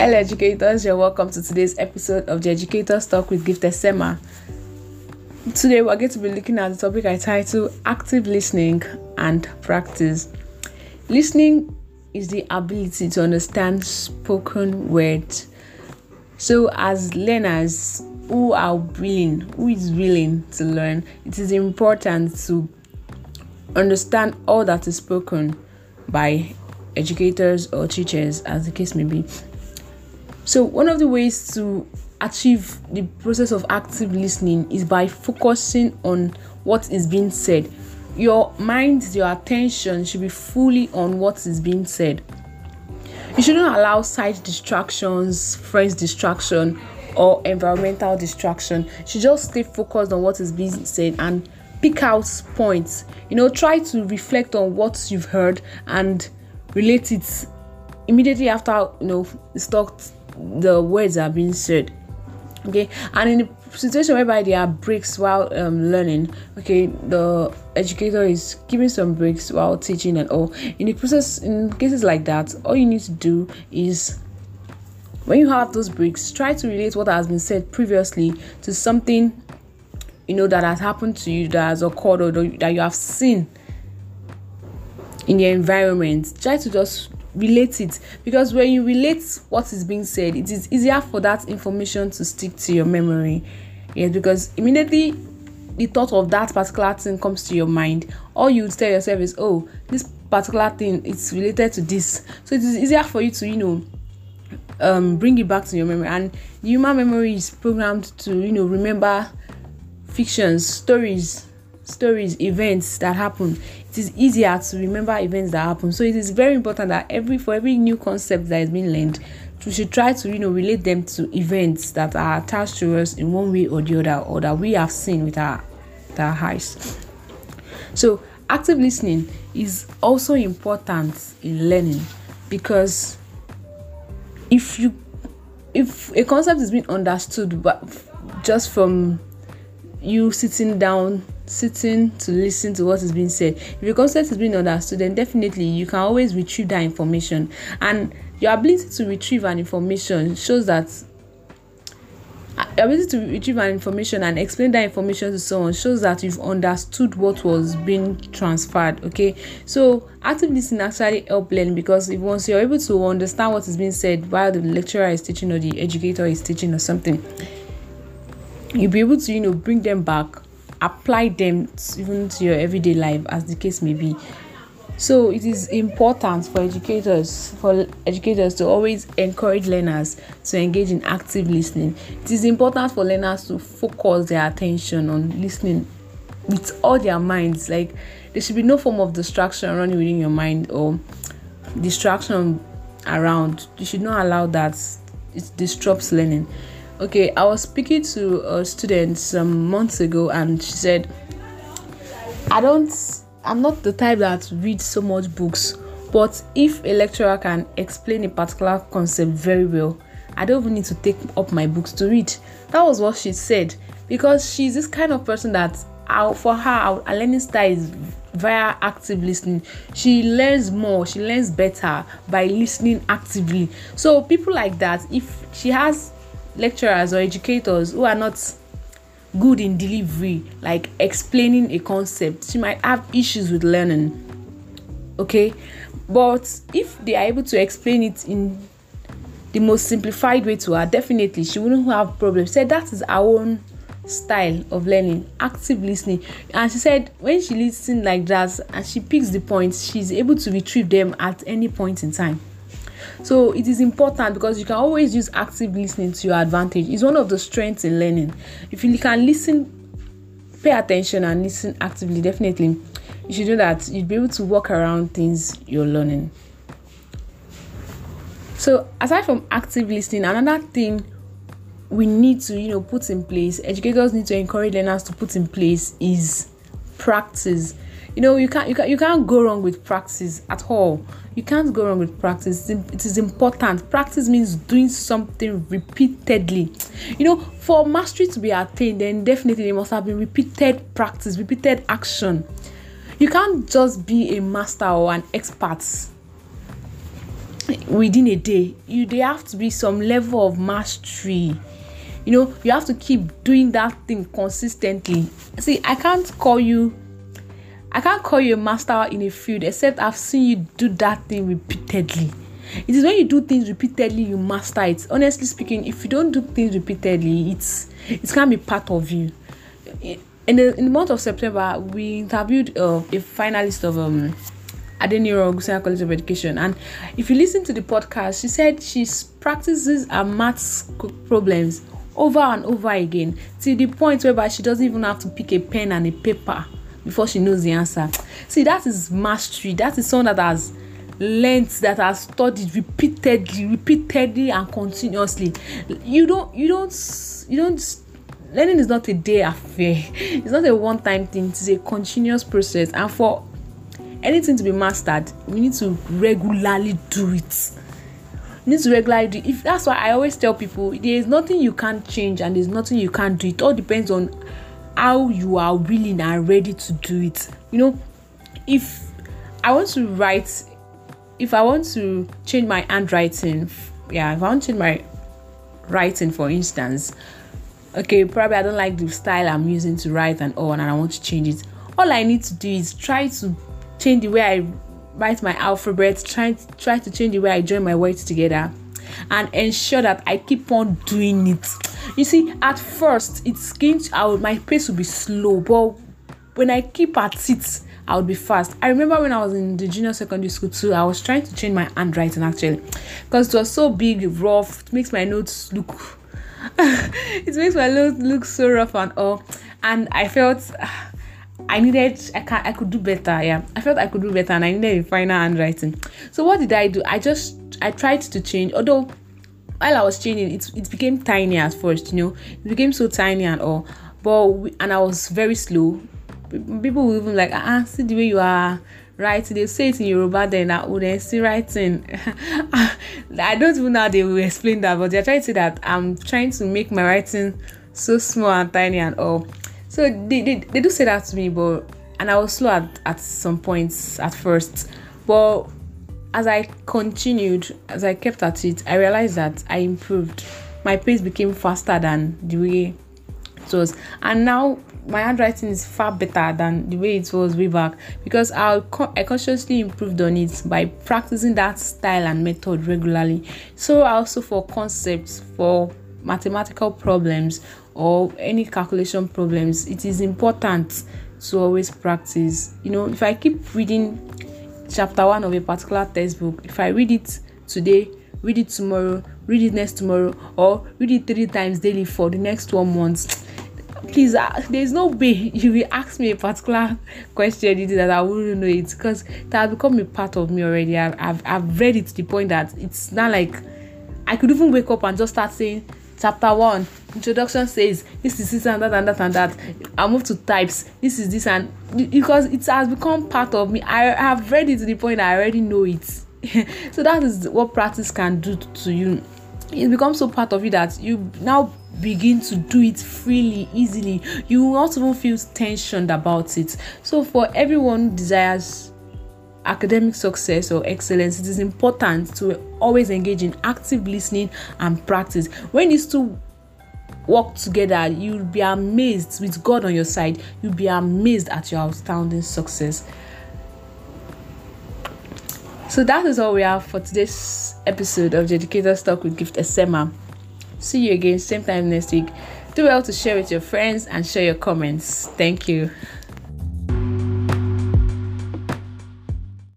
Hello, educators. You're welcome to today's episode of the Educators Talk with Gift Esema. Today, we're going to be looking at the topic I titled Active Listening and Practice. Listening is the ability to understand spoken words. So, as learners who are willing, who is willing to learn, it is important to understand all that is spoken by educators or teachers, as the case may be. So, one of the ways to achieve the process of active listening is by focusing on what is being said. Your mind, your attention should be fully on what is being said. You shouldn't allow side distractions, friends distraction, or environmental distraction. You should just stay focused on what is being said and pick out points. You know, try to reflect on what you've heard and relate it immediately after you know stopped the words are being said okay? And in the situation whereby there are breaks while um, learning okay the educator is giving some breaks while teaching and all. In the process in cases like that all you need to do is when you have those breaks try to relate what has been said previously to something you know that has happened to you that has occurred or that you have seen in your environment. Try to just relate it. Because when you relate what is being said it is easier for that information to stick to your memory. Yes because immediately the thought of that particular thing comes to your mind. All you tell yourself is oh this particular thing it's related to this. So it is easier for you to you know um, bring it back to your memory. And human memory is programmed to you know remember fictions stories stories events that happen. It is easier to remember events that happen. So it is very important that every for every new concept that is being learned we should try to you know relate them to events that are attached to us in one way or the other or that we have seen with our, our eyes. So active listening is also important in learning because if you if a concept is being understood but just from you sitting down sitting to listen to what is being said. If your concept is being understood then definitely you can always retrieve that information. And your ability to retrieve an information shows that uh, your ability to retrieve an information and explain that information to someone shows that you've understood what was being transferred okay? So active listening actually help learn because if once you're able to understand what is being said while the lecturer is teaching or the educator is teaching or something you'll be able to you know bring them back apply them even to your everyday life as the case may be. So it is important for educators for educators to always encourage learners to engage in active listening. It is important for learners to focus their attention on listening with all their minds. Like there should be no form of distraction running within your mind or distraction around. You should not allow that. It disrupts learning okay i was speaking to a student some months ago and she said i don't i'm not the type that reads so much books but if a lecturer can explain a particular concept very well i don't even need to take up my books to read. That was what she said because she's this kind of person that for her our, our learning style is via active listening. She learns more she learns better by listening actively. So people like that if she has lecturers or educators who are not good in delivery, like explaining a concept, she might have issues with learning. Okay, but if they are able to explain it in the most simplified way to her, definitely she wouldn't have problems. Said that is our own style of learning, active listening. And she said when she listens like that and she picks the points, she's able to retrieve them at any point in time. So it is important because you can always use active listening to your advantage. It's one of the strengths in learning. If you can listen, pay attention and listen actively, definitely you should do that. You'd be able to work around things you're learning. So aside from active listening, another thing we need to you know put in place, educators need to encourage learners to put in place is practice you know you can't you, can, you can't go wrong with practice at all you can't go wrong with practice it is important practice means doing something repeatedly you know for mastery to be attained then definitely there must have been repeated practice repeated action you can't just be a master or an expert within a day. You there have to be some level of mastery. You know, you have to keep doing that thing consistently. See, I can't call you I can't call you a master in a field except I've seen you do that thing repeatedly. It is when you do things repeatedly you master it. Honestly speaking, if you don't do things repeatedly, it's it can be part of you. In the, in the month of September, we interviewed uh, a finalist of um Adeniran Ogunsanya College of Education. And if you listen to the podcast, she said she practices her maths problems over and over again to the point whereby she doesn't even have to pick a pen and a paper before she knows the answer. See, that is mastery. That is someone that has learned, that has studied repeatedly, repeatedly and continuously. You don't, you don't, you don't. Learning is not a day affair. It's not a one-time thing. It's a continuous process. And for anything to be mastered we need to regularly do it need to regularly do if that's why i always tell people there is nothing you can't change and there's nothing you can't do it all depends on how you are willing and ready to do it. You know if i want to write if i want to change my handwriting yeah if i want to change my writing for instance okay probably i don't like the style i'm using to write and all and i want to change it. All i need to do is try to change the way I write my alphabet, try try to change the way I join my words together, and ensure that I keep on doing it. You see, at first it's going to I my pace will be slow, but when I keep at it, I would be fast. I remember when I was in the junior secondary school too, I was trying to change my handwriting actually because it was so big, rough, it makes my notes look it makes my notes look so rough and all. And I felt I needed I can I could do better. Yeah, I felt I could do better, and I needed a final handwriting. So what did I do? I just I tried to change. Although while I was changing, it it became tiny at first. You know, it became so tiny and all. But we, and I was very slow. People will even like ah see the way you are writing. They say it in Yoruba then I would then see writing. I don't even know how they will explain that, but they're trying to say that I'm trying to make my writing so small and tiny and all. So they, they, they do say that to me, but and I was slow at, at some points at first. But as I continued, as I kept at it, I realized that I improved. My pace became faster than the way it was. And now my handwriting is far better than the way it was way back because I, I consciously improved on it by practicing that style and method regularly. So also for concepts, for mathematical problems or any calculation problems it is important to always practice you know if i keep reading chapter one of a particular textbook. If i read it today read it tomorrow read it next tomorrow or read it three times daily for the next one month please uh, there's no way you will ask me a particular question that i wouldn't know it because it has become a part of me already. I've, I've, I've read it to the point that it's not like i could even wake up and just start saying chapter one introduction says this is this and that and that and that. I move to types. This is this and because it has become part of me. I have read it to the point i already know it. So that is what practice can do to you. It becomes so part of you that you now begin to do it freely easily. You will not even feel tensioned about it. So for everyone who desires academic success or excellence, it is important to always engage in active listening and practice. When these two work together, you'll be amazed with God on your side, you'll be amazed at your astounding success. So that is all we have for today's episode of the Educator's Talk with Gift Esema. See you again, same time next week. Do well to share with your friends and share your comments. Thank you.